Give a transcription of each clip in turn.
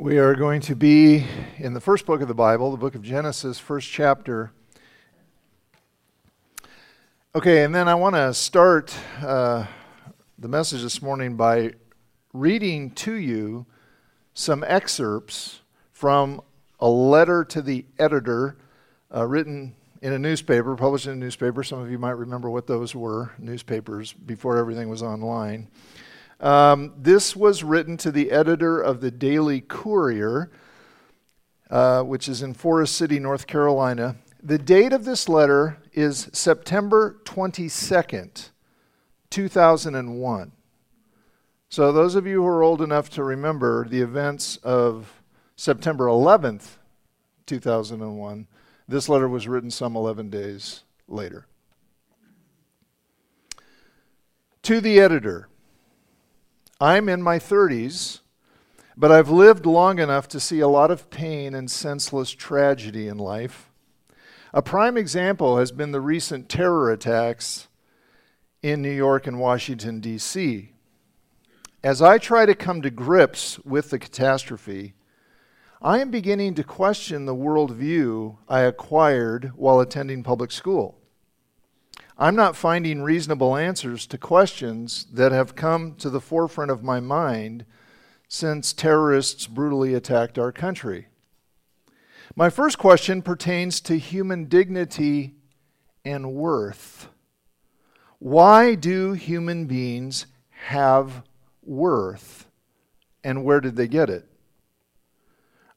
We are going to be in the first book of the Bible, the book of Genesis, first chapter. Okay, and then I want to start uh, the message this morning by reading to you some excerpts from a letter to the editor uh, written in a newspaper, published in a newspaper. Some of you might remember what those were newspapers before everything was online. Um, this was written to the editor of the Daily Courier, uh, which is in Forest City, North Carolina. The date of this letter is September 22nd, 2001. So, those of you who are old enough to remember the events of September 11th, 2001, this letter was written some 11 days later. To the editor, I'm in my 30s, but I've lived long enough to see a lot of pain and senseless tragedy in life. A prime example has been the recent terror attacks in New York and Washington, D.C. As I try to come to grips with the catastrophe, I am beginning to question the worldview I acquired while attending public school. I'm not finding reasonable answers to questions that have come to the forefront of my mind since terrorists brutally attacked our country. My first question pertains to human dignity and worth. Why do human beings have worth, and where did they get it?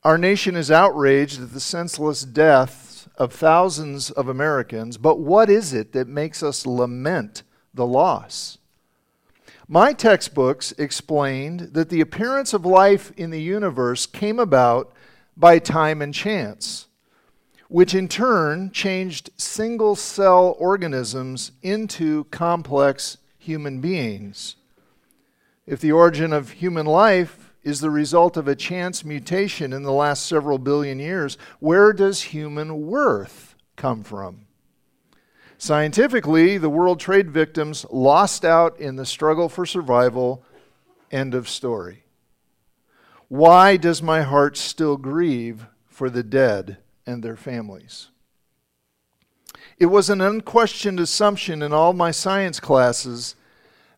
Our nation is outraged at the senseless death of thousands of Americans, but what is it that makes us lament the loss? My textbooks explained that the appearance of life in the universe came about by time and chance, which in turn changed single cell organisms into complex human beings. If the origin of human life is the result of a chance mutation in the last several billion years, where does human worth come from? Scientifically, the World Trade victims lost out in the struggle for survival. End of story. Why does my heart still grieve for the dead and their families? It was an unquestioned assumption in all my science classes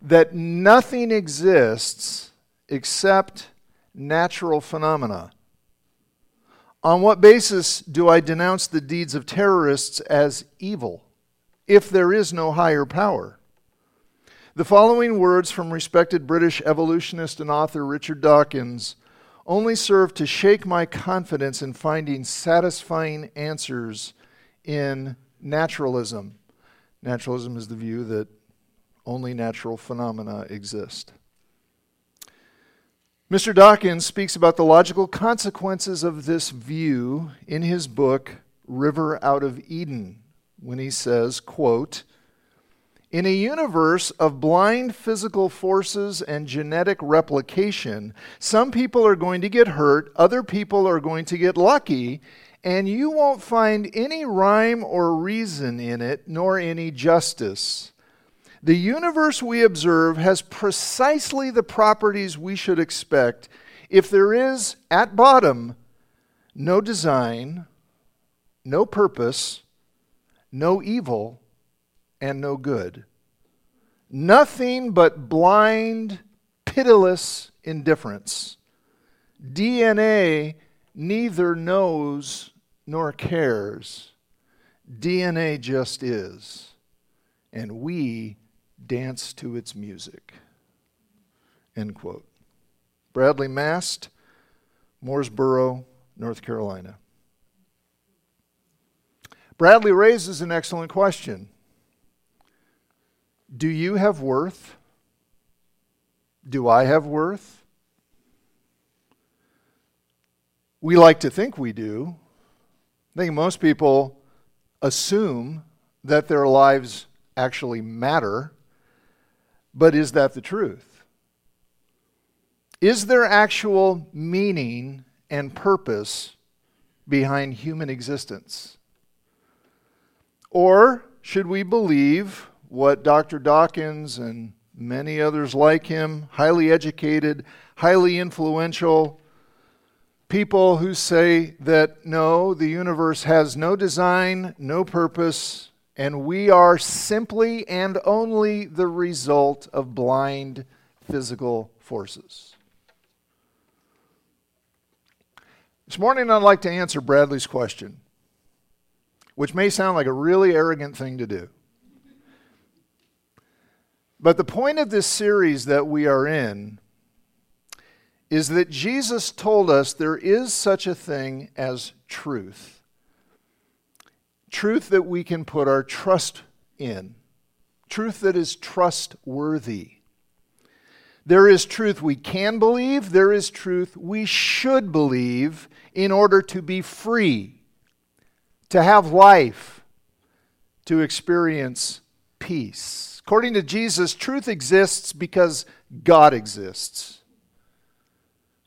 that nothing exists except natural phenomena. On what basis do I denounce the deeds of terrorists as evil if there is no higher power? The following words from respected British evolutionist and author Richard Dawkins only serve to shake my confidence in finding satisfying answers in naturalism. Naturalism is the view that only natural phenomena exist. Mr. Dawkins speaks about the logical consequences of this view in his book River Out of Eden when he says, quote, in a universe of blind physical forces and genetic replication, some people are going to get hurt, other people are going to get lucky, and you won't find any rhyme or reason in it, nor any justice. The universe we observe has precisely the properties we should expect if there is, at bottom, no design, no purpose, no evil, and no good. Nothing but blind, pitiless indifference. DNA neither knows nor cares. DNA just is. And we dance to its music. End quote. Bradley Mast, Mooresboro, North Carolina. Bradley raises an excellent question Do you have worth? Do I have worth? We like to think we do. I think most people assume that their lives actually matter but is that the truth? Is there actual meaning and purpose behind human existence? Or should we believe what Dr. Dawkins and many others like him, highly educated, highly influential, people who say that no, the universe has no design, no purpose, and we are simply and only the result of blind physical forces. This morning, I'd like to answer Bradley's question, which may sound like a really arrogant thing to do. But the point of this series that we are in is that Jesus told us there is such a thing as truth. Truth that we can put our trust in, truth that is trustworthy. There is truth we can believe, there is truth we should believe in order to be free, to have life, to experience peace. According to Jesus, truth exists because God exists.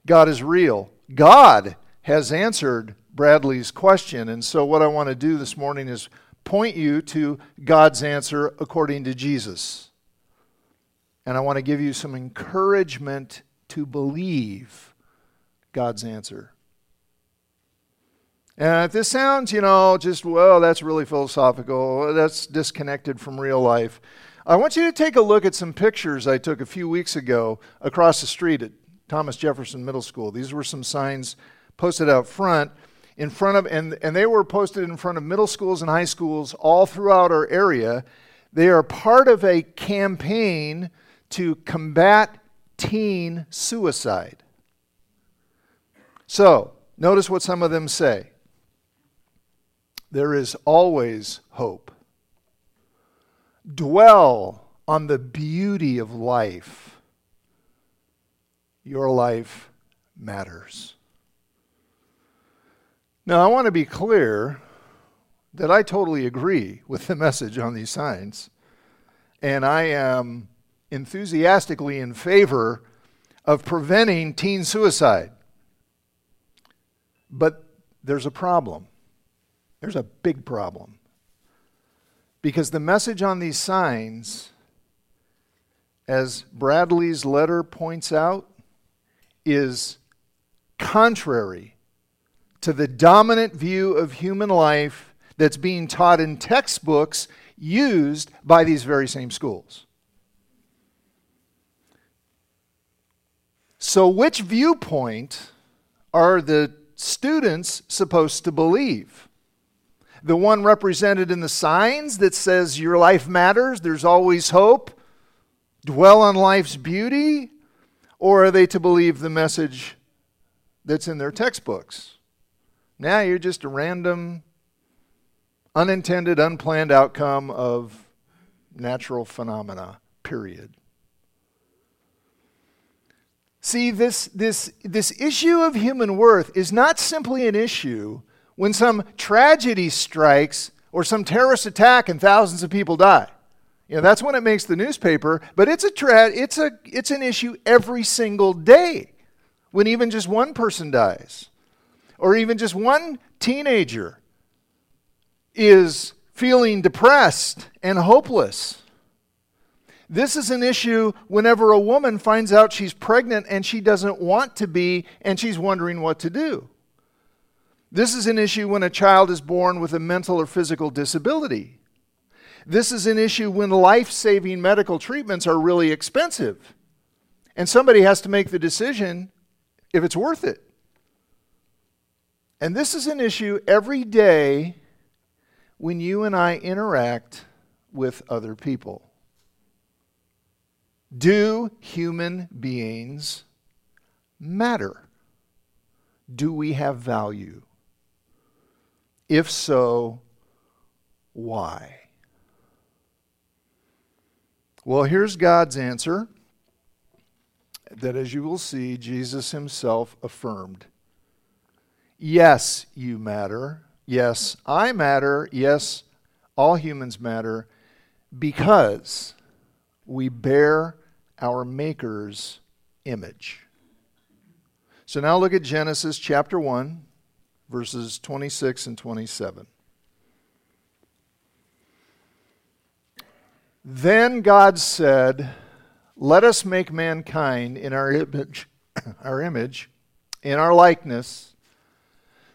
God is real. God has answered Bradley's question. And so, what I want to do this morning is point you to God's answer according to Jesus. And I want to give you some encouragement to believe God's answer. And if this sounds, you know, just, well, that's really philosophical, that's disconnected from real life, I want you to take a look at some pictures I took a few weeks ago across the street at Thomas Jefferson Middle School. These were some signs posted out front in front of and, and they were posted in front of middle schools and high schools all throughout our area. They are part of a campaign to combat teen suicide. So, notice what some of them say. There is always hope. Dwell on the beauty of life. Your life matters. Now, I want to be clear that I totally agree with the message on these signs, and I am enthusiastically in favor of preventing teen suicide. But there's a problem. There's a big problem. Because the message on these signs, as Bradley's letter points out, is contrary to the dominant view of human life that's being taught in textbooks used by these very same schools. So, which viewpoint are the students supposed to believe? The one represented in the signs that says your life matters, there's always hope, dwell on life's beauty? Or are they to believe the message that's in their textbooks? Now you're just a random, unintended, unplanned outcome of natural phenomena, period. See, this, this, this issue of human worth is not simply an issue when some tragedy strikes or some terrorist attack and thousands of people die. You know, that's when it makes the newspaper, but it's a tra- it's a it's an issue every single day when even just one person dies or even just one teenager is feeling depressed and hopeless. This is an issue whenever a woman finds out she's pregnant and she doesn't want to be and she's wondering what to do. This is an issue when a child is born with a mental or physical disability. This is an issue when life saving medical treatments are really expensive. And somebody has to make the decision if it's worth it. And this is an issue every day when you and I interact with other people. Do human beings matter? Do we have value? If so, why? Well, here's God's answer that, as you will see, Jesus himself affirmed. Yes, you matter. Yes, I matter. Yes, all humans matter because we bear our Maker's image. So now look at Genesis chapter 1, verses 26 and 27. Then God said, Let us make mankind in our image, our image, in our likeness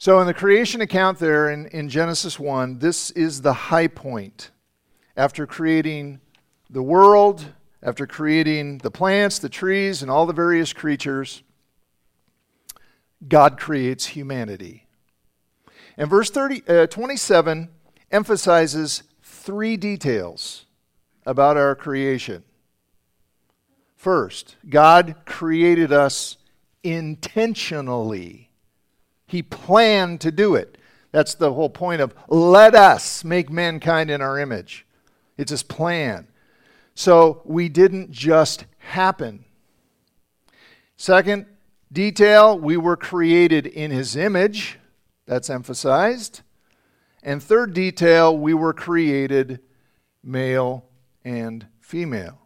So, in the creation account there in, in Genesis 1, this is the high point. After creating the world, after creating the plants, the trees, and all the various creatures, God creates humanity. And verse 30, uh, 27 emphasizes three details about our creation. First, God created us intentionally. He planned to do it. That's the whole point of let us make mankind in our image. It's his plan. So we didn't just happen. Second detail, we were created in his image. That's emphasized. And third detail, we were created male and female.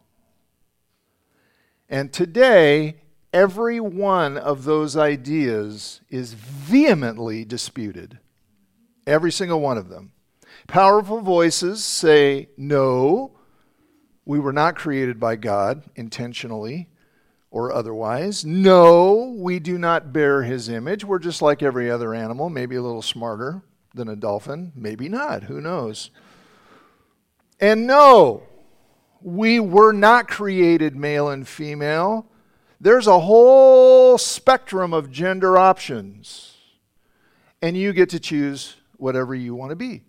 And today, every one of those ideas is vehemently disputed. Every single one of them. Powerful voices say, no, we were not created by God intentionally or otherwise. No, we do not bear his image. We're just like every other animal, maybe a little smarter than a dolphin, maybe not, who knows. And no, we were not created male and female. There's a whole spectrum of gender options, and you get to choose whatever you want to be.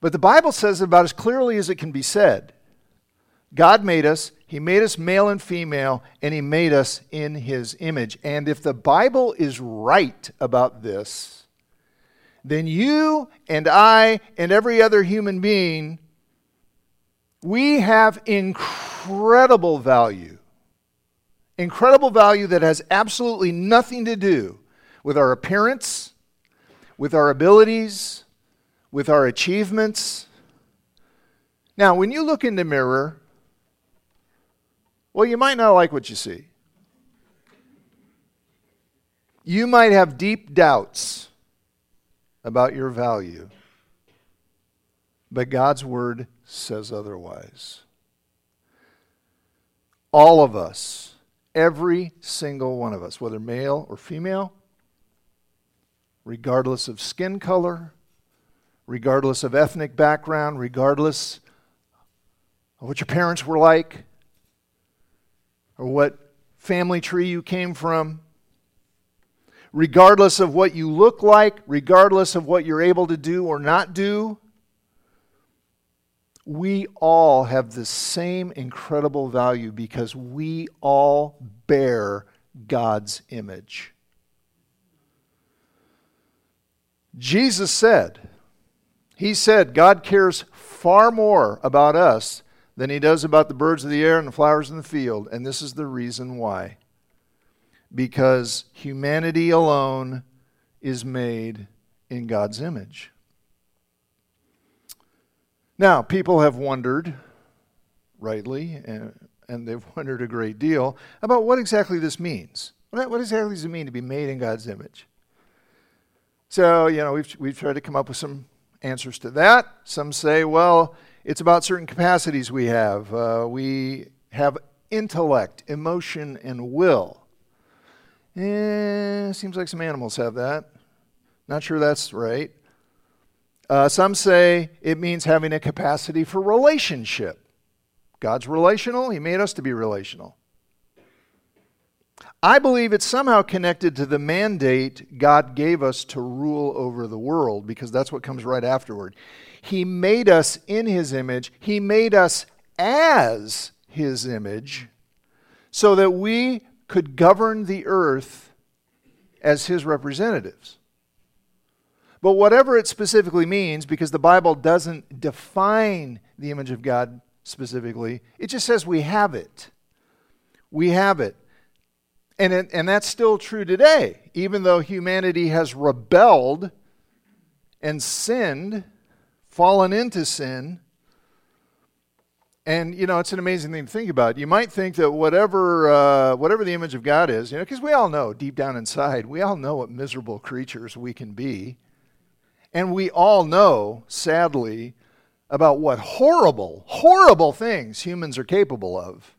But the Bible says about as clearly as it can be said God made us, He made us male and female, and He made us in His image. And if the Bible is right about this, then you and I and every other human being, we have incredible value. Incredible value that has absolutely nothing to do with our appearance, with our abilities, with our achievements. Now, when you look in the mirror, well, you might not like what you see. You might have deep doubts about your value, but God's word says otherwise. All of us, every single one of us, whether male or female, regardless of skin color, regardless of ethnic background, regardless of what your parents were like, or what family tree you came from, regardless of what you look like, regardless of what you're able to do or not do, we all have the same incredible value because we all bear God's image. Jesus said, He said, God cares far more about us than He does about the birds of the air and the flowers in the field. And this is the reason why. Because humanity alone is made in God's image. Now, people have wondered, rightly, and, and they've wondered a great deal about what exactly this means. What, what exactly does it mean to be made in God's image? So, you know, we've, we've tried to come up with some answers to that. Some say, well, it's about certain capacities we have. Uh, we have intellect, emotion, and will. Eh, seems like some animals have that. Not sure that's right. Uh, some say it means having a capacity for relationship. God's relational, He made us to be relational. I believe it's somehow connected to the mandate God gave us to rule over the world because that's what comes right afterward. He made us in His image, He made us as His image so that we could govern the earth as His representatives. But whatever it specifically means, because the Bible doesn't define the image of God specifically, it just says we have it. We have it. And, it, and that's still true today. Even though humanity has rebelled and sinned, fallen into sin. And you know, it's an amazing thing to think about. You might think that whatever uh, whatever the image of God is, you know, because we all know deep down inside, we all know what miserable creatures we can be, and we all know, sadly, about what horrible, horrible things humans are capable of.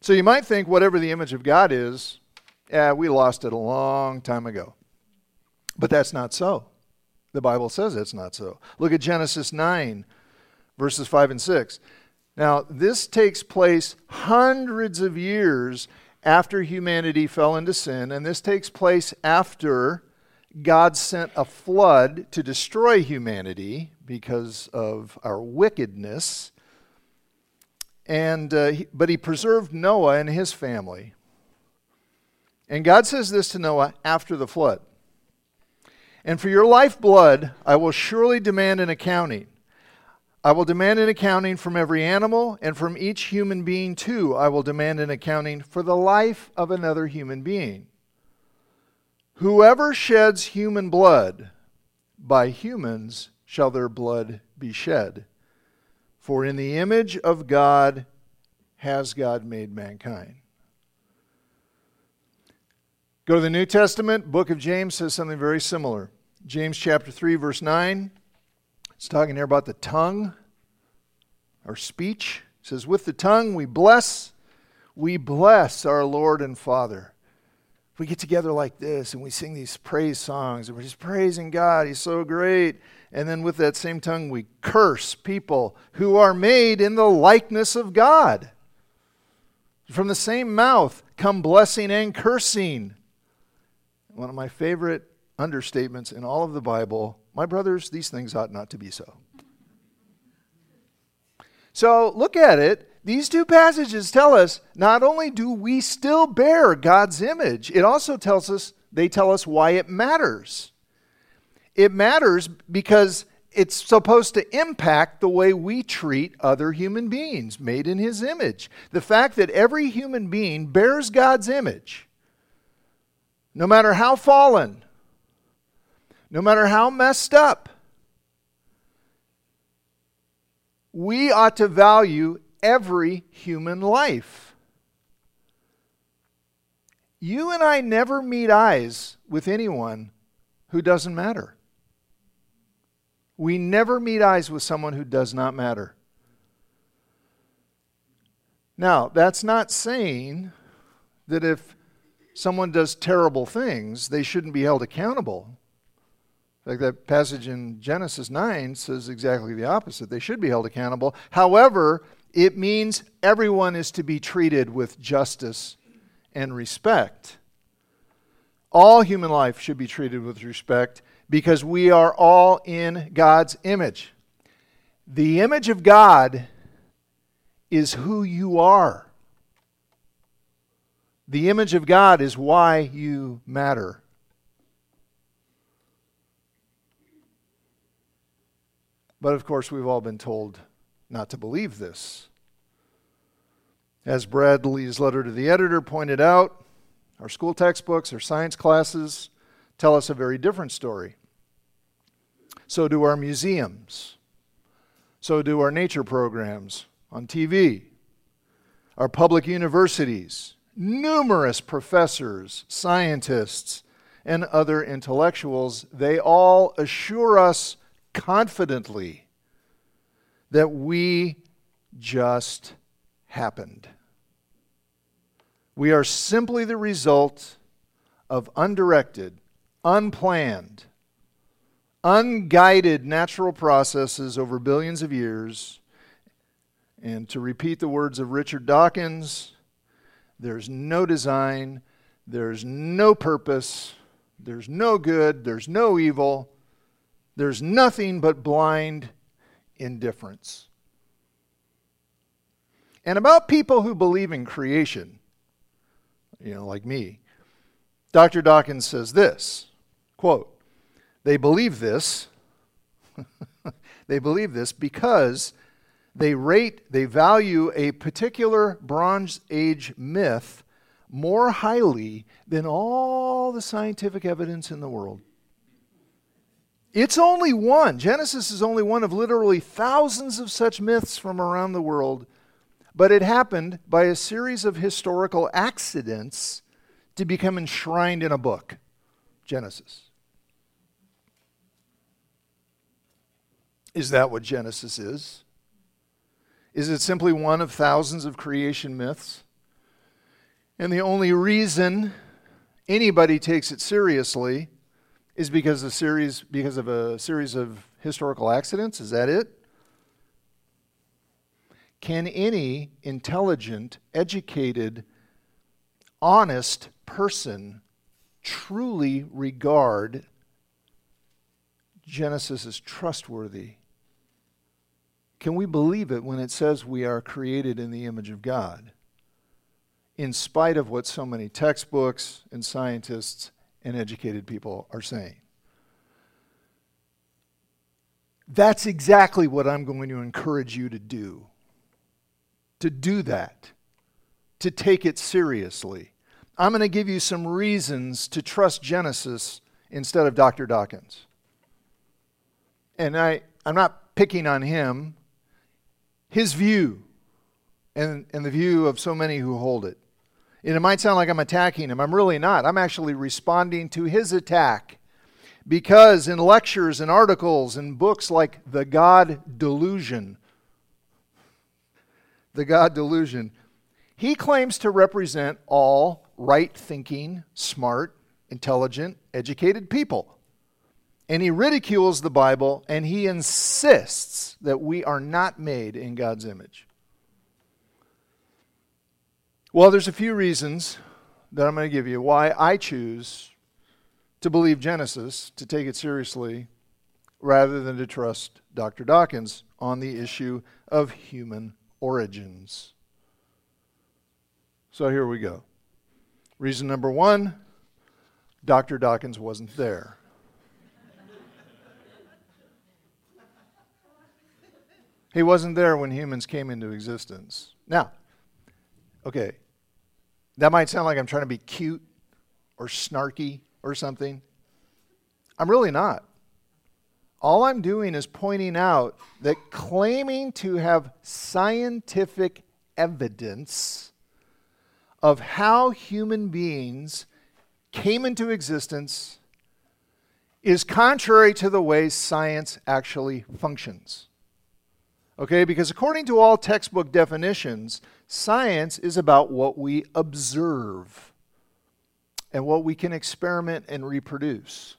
So you might think whatever the image of God is, yeah, we lost it a long time ago. But that's not so. The Bible says it's not so. Look at Genesis 9, verses 5 and 6. Now, this takes place hundreds of years after humanity fell into sin, and this takes place after God sent a flood to destroy humanity because of our wickedness. And, uh, he, but he preserved Noah and his family. And God says this to Noah after the flood And for your lifeblood, I will surely demand an accounting. I will demand an accounting from every animal, and from each human being, too, I will demand an accounting for the life of another human being. Whoever sheds human blood, by humans shall their blood be shed. For in the image of God has God made mankind. Go to the New Testament, book of James says something very similar. James chapter 3 verse 9. It's talking here about the tongue our speech. It says with the tongue we bless we bless our Lord and Father. We get together like this and we sing these praise songs and we're just praising God, he's so great. And then with that same tongue we curse people who are made in the likeness of God. From the same mouth come blessing and cursing one of my favorite understatements in all of the Bible. My brothers, these things ought not to be so. So look at it. These two passages tell us not only do we still bear God's image, it also tells us, they tell us why it matters. It matters because it's supposed to impact the way we treat other human beings made in His image. The fact that every human being bears God's image no matter how fallen, no matter how messed up, we ought to value every human life. You and I never meet eyes with anyone who doesn't matter. We never meet eyes with someone who does not matter. Now, that's not saying that if someone does terrible things, they shouldn't be held accountable. In fact, that passage in Genesis 9 says exactly the opposite. They should be held accountable. However, it means everyone is to be treated with justice and respect. All human life should be treated with respect because we are all in God's image. The image of God is who you are. The image of God is why you matter. But of course, we've all been told not to believe this. As Bradley's letter to the editor pointed out, our school textbooks, our science classes tell us a very different story. So do our museums. So do our nature programs on TV. Our public universities numerous professors, scientists, and other intellectuals, they all assure us confidently that we just happened. We are simply the result of undirected, unplanned, unguided natural processes over billions of years. And to repeat the words of Richard Dawkins, there's no design. There's no purpose. There's no good. There's no evil. There's nothing but blind indifference. And about people who believe in creation, you know, like me, Dr. Dawkins says this quote, they believe this, they believe this because they rate, they value a particular Bronze Age myth more highly than all the scientific evidence in the world. It's only one. Genesis is only one of literally thousands of such myths from around the world, but it happened by a series of historical accidents to become enshrined in a book Genesis. Is that what Genesis is? Is it simply one of thousands of creation myths? And the only reason anybody takes it seriously is because a series because of a series of historical accidents? Is that it? Can any intelligent educated honest person truly regard genesis as trustworthy? Can we believe it when it says we are created in the image of god? In spite of what so many textbooks and scientists and educated people are saying. That's exactly what I'm going to encourage you to do. To do that, to take it seriously. I'm going to give you some reasons to trust Genesis instead of Dr. Dawkins. And I, I'm not picking on him, his view and, and the view of so many who hold it. And it might sound like I'm attacking him. I'm really not. I'm actually responding to his attack. Because in lectures and articles and books like The God Delusion, The God Delusion, he claims to represent all right thinking, smart, intelligent, educated people. And he ridicules the Bible and he insists that we are not made in God's image. Well, there's a few reasons that I'm going to give you why I choose to believe Genesis, to take it seriously, rather than to trust Dr. Dawkins on the issue of human origins. So here we go. Reason number one Dr. Dawkins wasn't there. he wasn't there when humans came into existence. Now, Okay, that might sound like I'm trying to be cute or snarky or something. I'm really not. All I'm doing is pointing out that claiming to have scientific evidence of how human beings came into existence is contrary to the way science actually functions. Okay, because according to all textbook definitions, science is about what we observe and what we can experiment and reproduce,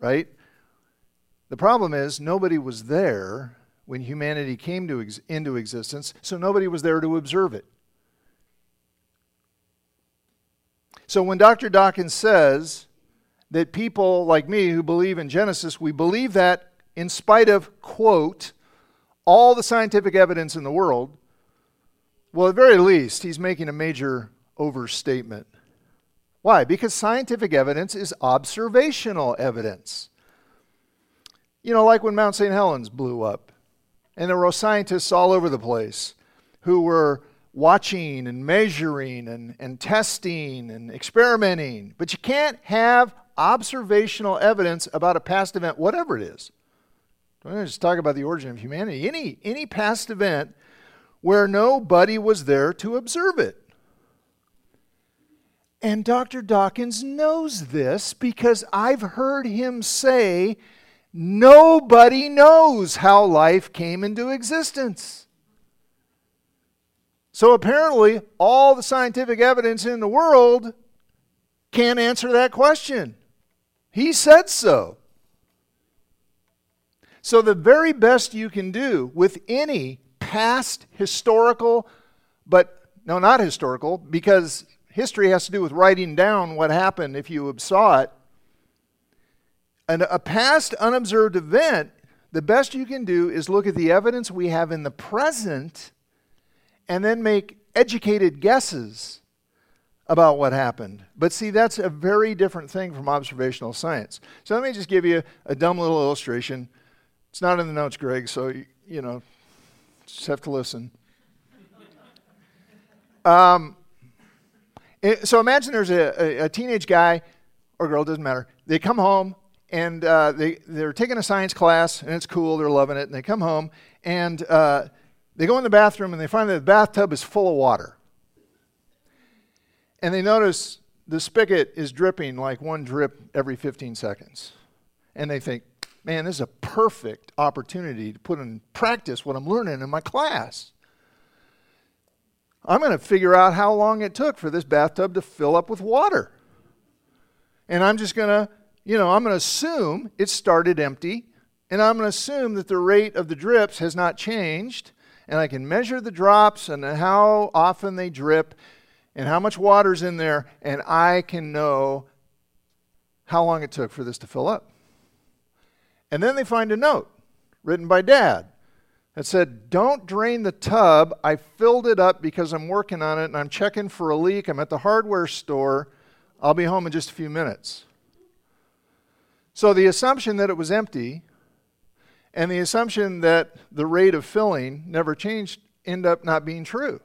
right? The problem is nobody was there when humanity came to ex- into existence, so nobody was there to observe it. So when Dr. Dawkins says that people like me who believe in Genesis, we believe that in spite of, quote, all the scientific evidence in the world, well, at very least, he's making a major overstatement. Why? Because scientific evidence is observational evidence. You know, like when Mount St. Helens blew up, and there were scientists all over the place who were watching and measuring and, and testing and experimenting. But you can't have observational evidence about a past event, whatever it is. Don't just talk about the origin of humanity. Any, any past event where nobody was there to observe it. And Dr. Dawkins knows this because I've heard him say, Nobody knows how life came into existence. So apparently, all the scientific evidence in the world can't answer that question. He said so. So, the very best you can do with any past historical, but no, not historical, because history has to do with writing down what happened if you saw it. And a past unobserved event, the best you can do is look at the evidence we have in the present and then make educated guesses about what happened. But see, that's a very different thing from observational science. So let me just give you a dumb little illustration. It's not in the notes, Greg, so, you know, just have to listen. Um, so imagine there's a, a, a teenage guy or girl, doesn't matter. They come home and uh, they, they're taking a science class, and it's cool. They're loving it. And they come home, and uh, they go in the bathroom, and they find that the bathtub is full of water. And they notice the spigot is dripping like one drip every 15 seconds. And they think, man, this is a perfect opportunity to put in practice what I'm learning in my class. I'm going to figure out how long it took for this bathtub to fill up with water. And I'm just going to, you know, I'm going to assume it started empty. And I'm going to assume that the rate of the drips has not changed. And I can measure the drops and how often they drip and how much water's in there. And I can know how long it took for this to fill up. And then they find a note written by dad that said, Don't drain the tub. I filled it up because I'm working on it and I'm checking for a leak. I'm at the hardware store. I'll be home in just a few minutes. So the assumption that it was empty and the assumption that the rate of filling never changed end up not being true.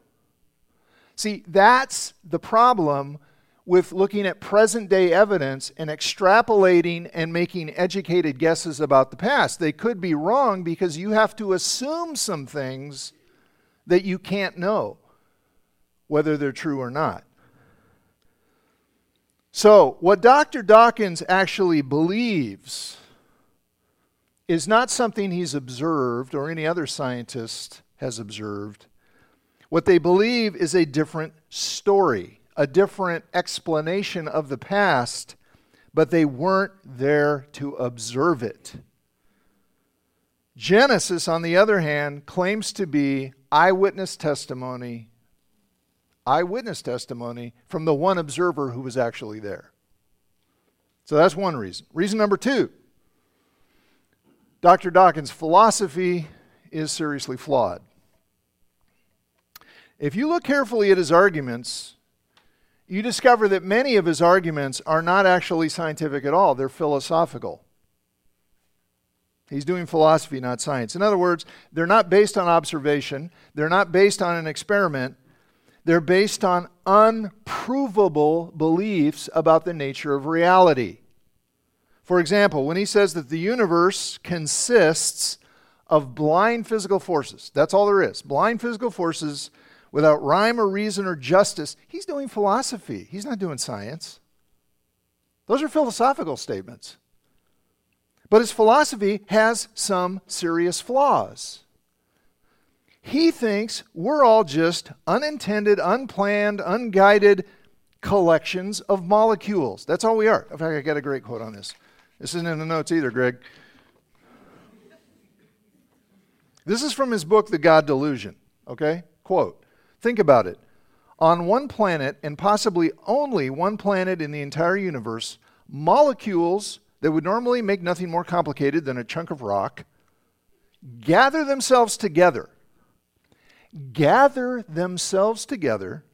See, that's the problem with looking at present day evidence and extrapolating and making educated guesses about the past. They could be wrong because you have to assume some things that you can't know whether they're true or not. So, what Dr. Dawkins actually believes is not something he's observed or any other scientist has observed. What they believe is a different story a different explanation of the past, but they weren't there to observe it. Genesis, on the other hand, claims to be eyewitness testimony, eyewitness testimony from the one observer who was actually there. So that's one reason. Reason number two Dr. Dawkins' philosophy is seriously flawed. If you look carefully at his arguments, you discover that many of his arguments are not actually scientific at all, they're philosophical. He's doing philosophy, not science. In other words, they're not based on observation, they're not based on an experiment, they're based on unprovable beliefs about the nature of reality. For example, when he says that the universe consists of blind physical forces, that's all there is blind physical forces without rhyme or reason or justice, he's doing philosophy. He's not doing science. Those are philosophical statements. But his philosophy has some serious flaws. He thinks we're all just unintended, unplanned, unguided collections of molecules. That's all we are. In fact, I got a great quote on this. This isn't in the notes either, Greg. This is from his book, The God Delusion. Okay? Quote Think about it. On one planet, and possibly only one planet in the entire universe, molecules that would normally make nothing more complicated than a chunk of rock gather themselves together. Gather themselves together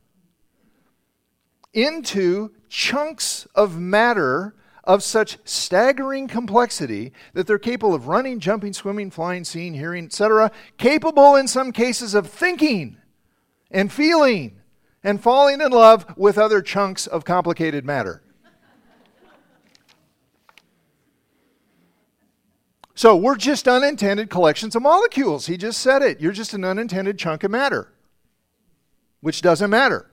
into chunks of matter of such staggering complexity that they're capable of running, jumping, swimming, flying, seeing, hearing, etc., capable in some cases of thinking and feeling and falling in love with other chunks of complicated matter. So we're just unintended collections of molecules. He just said it. You're just an unintended chunk of matter, which doesn't matter.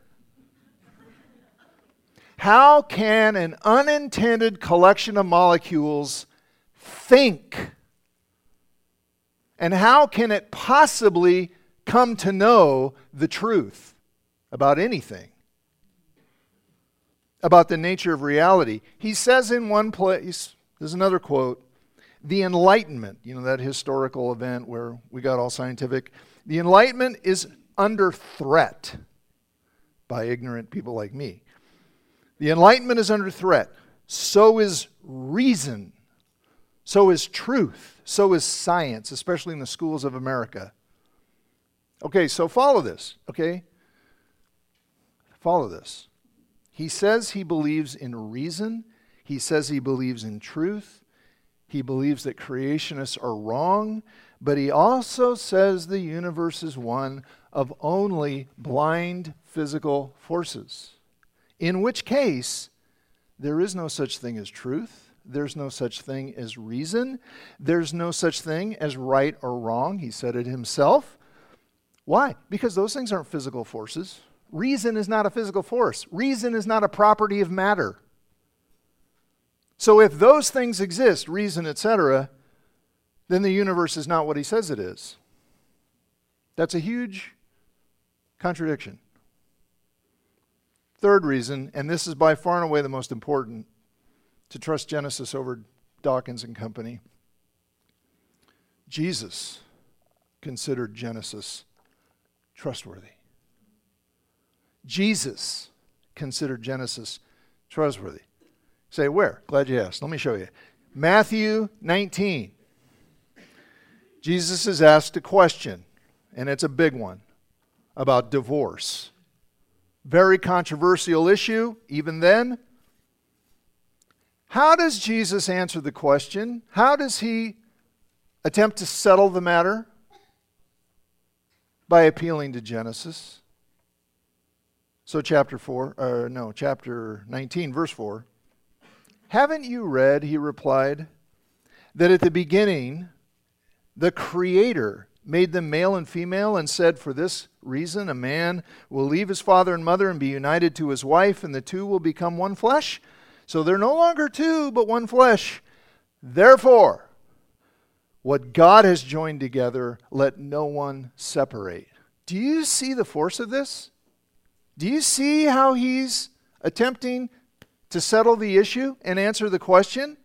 How can an unintended collection of molecules think? And how can it possibly come to know the truth about anything, about the nature of reality. He says in one place, there's another quote, the Enlightenment, you know, that historical event where we got all scientific, the Enlightenment is under threat by ignorant people like me. The Enlightenment is under threat. So is reason. So is truth. So is science, especially in the schools of America. Okay, so follow this, okay? Follow this. He says he believes in reason, he says he believes in truth, he believes that creationists are wrong, but he also says the universe is one of only blind physical forces. In which case, there is no such thing as truth, There's no such thing as reason. There's no such thing as right or wrong. He said it himself. Why? Because those things aren't physical forces. Reason is not a physical force, reason is not a property of matter. So if those things exist, reason, etc., then the universe is not what he says it is. That's a huge contradiction. Third reason, and this is by far and away the most important, to trust Genesis over Dawkins and Company. Jesus considered Genesis trustworthy. Jesus considered Genesis trustworthy. Say, where? Glad you asked. Let me show you. Matthew 19. Jesus is asked a question, and it's a big one about divorce. Very controversial issue, even then. How does Jesus answer the question? How does he attempt to settle the matter? By appealing to Genesis. So, chapter 4, or no, chapter 19, verse 4. Haven't you read, he replied, that at the beginning the Creator made them male and female and said, For this reason, a man will leave his father and mother and be united to his wife, and the two will become one flesh? So they're no longer two, but one flesh. Therefore, what God has joined together, let no one separate. Do you see the force of this? Do you see how he's attempting to settle the issue and answer the question?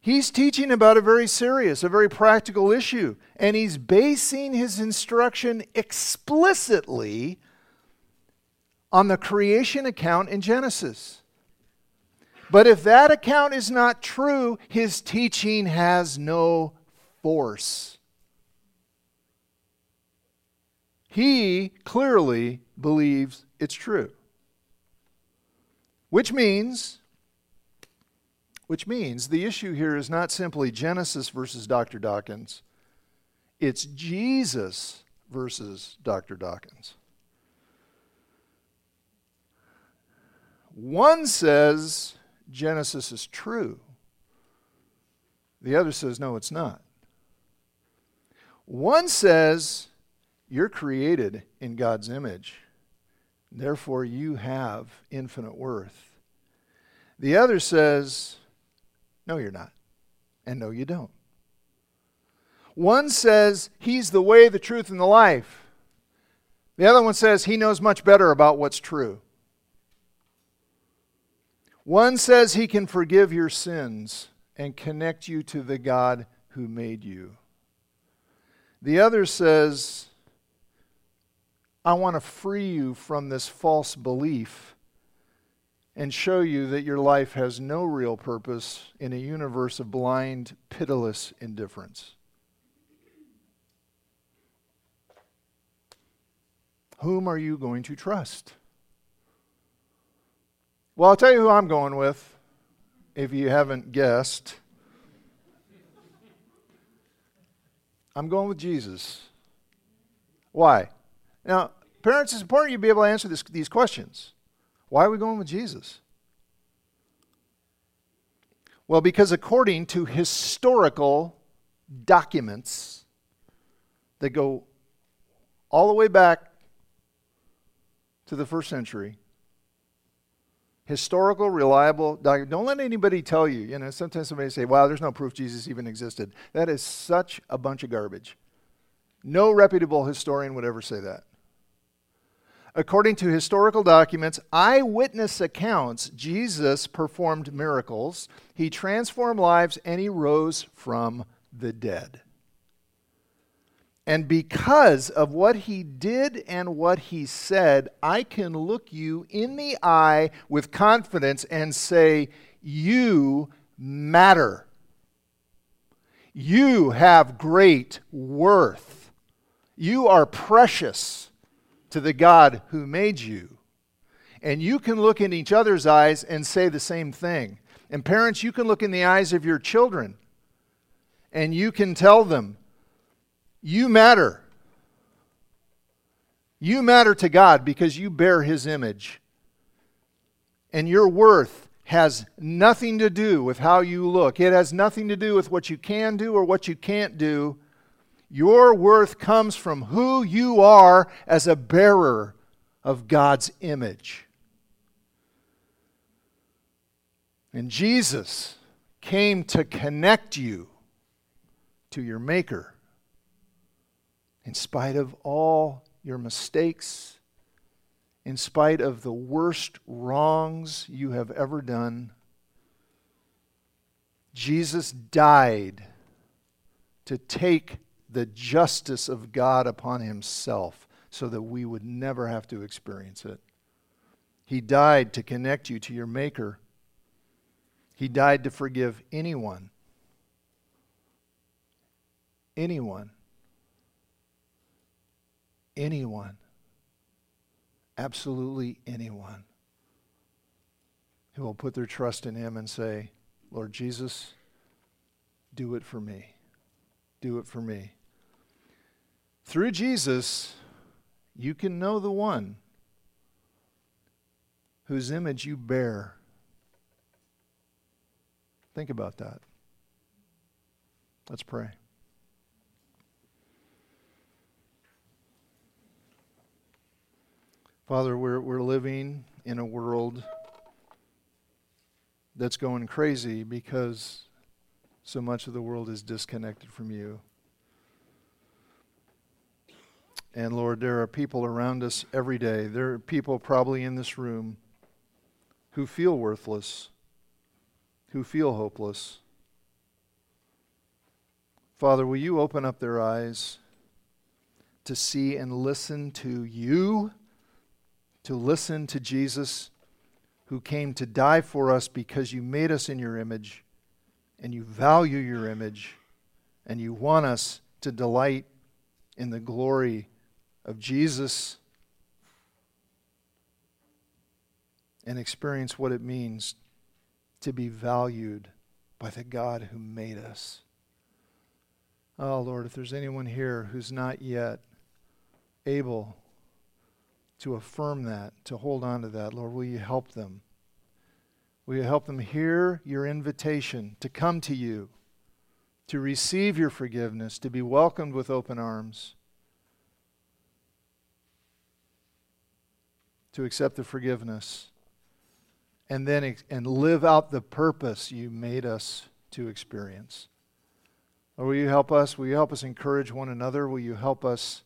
He's teaching about a very serious, a very practical issue, and he's basing his instruction explicitly on the creation account in Genesis. But if that account is not true, his teaching has no force. He clearly believes it's true. Which means which means the issue here is not simply Genesis versus Dr. Dawkins. It's Jesus versus Dr. Dawkins. One says Genesis is true. The other says no, it's not. One says you're created in God's image. Therefore, you have infinite worth. The other says, No, you're not. And no, you don't. One says, He's the way, the truth, and the life. The other one says, He knows much better about what's true. One says He can forgive your sins and connect you to the God who made you. The other says, I want to free you from this false belief and show you that your life has no real purpose in a universe of blind, pitiless indifference. Whom are you going to trust? Well, I'll tell you who I'm going with, if you haven't guessed. I'm going with Jesus. Why? Now, parents, it's important you be able to answer this, these questions. Why are we going with Jesus? Well, because according to historical documents that go all the way back to the first century, historical, reliable document. Don't let anybody tell you. You know, sometimes somebody say, "Wow, there's no proof Jesus even existed." That is such a bunch of garbage. No reputable historian would ever say that. According to historical documents, eyewitness accounts, Jesus performed miracles, he transformed lives, and he rose from the dead. And because of what he did and what he said, I can look you in the eye with confidence and say, You matter. You have great worth. You are precious to the God who made you. And you can look in each other's eyes and say the same thing. And parents, you can look in the eyes of your children and you can tell them, You matter. You matter to God because you bear His image. And your worth has nothing to do with how you look. It has nothing to do with what you can do or what you can't do. Your worth comes from who you are as a bearer of God's image. And Jesus came to connect you to your Maker in spite of all your mistakes, in spite of the worst wrongs you have ever done. Jesus died to take the justice of God upon himself so that we would never have to experience it. He died to connect you to your Maker. He died to forgive anyone. Anyone. Anyone. Absolutely anyone who will put their trust in Him and say, Lord Jesus, do it for me. Do it for me. Through Jesus, you can know the one whose image you bear. Think about that. Let's pray. Father, we're, we're living in a world that's going crazy because so much of the world is disconnected from you. And Lord, there are people around us every day. There are people probably in this room who feel worthless, who feel hopeless. Father, will you open up their eyes to see and listen to you, to listen to Jesus, who came to die for us because you made us in your image and you value your image and you want us to delight in the glory of Jesus and experience what it means to be valued by the God who made us. Oh, Lord, if there's anyone here who's not yet able to affirm that, to hold on to that, Lord, will you help them? Will you help them hear your invitation to come to you, to receive your forgiveness, to be welcomed with open arms? to accept the forgiveness and then and live out the purpose you made us to experience. Or will you help us? Will you help us encourage one another? Will you help us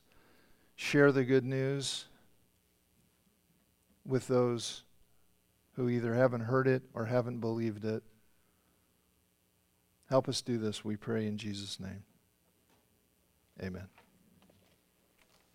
share the good news with those who either haven't heard it or haven't believed it? Help us do this, we pray in Jesus' name. Amen.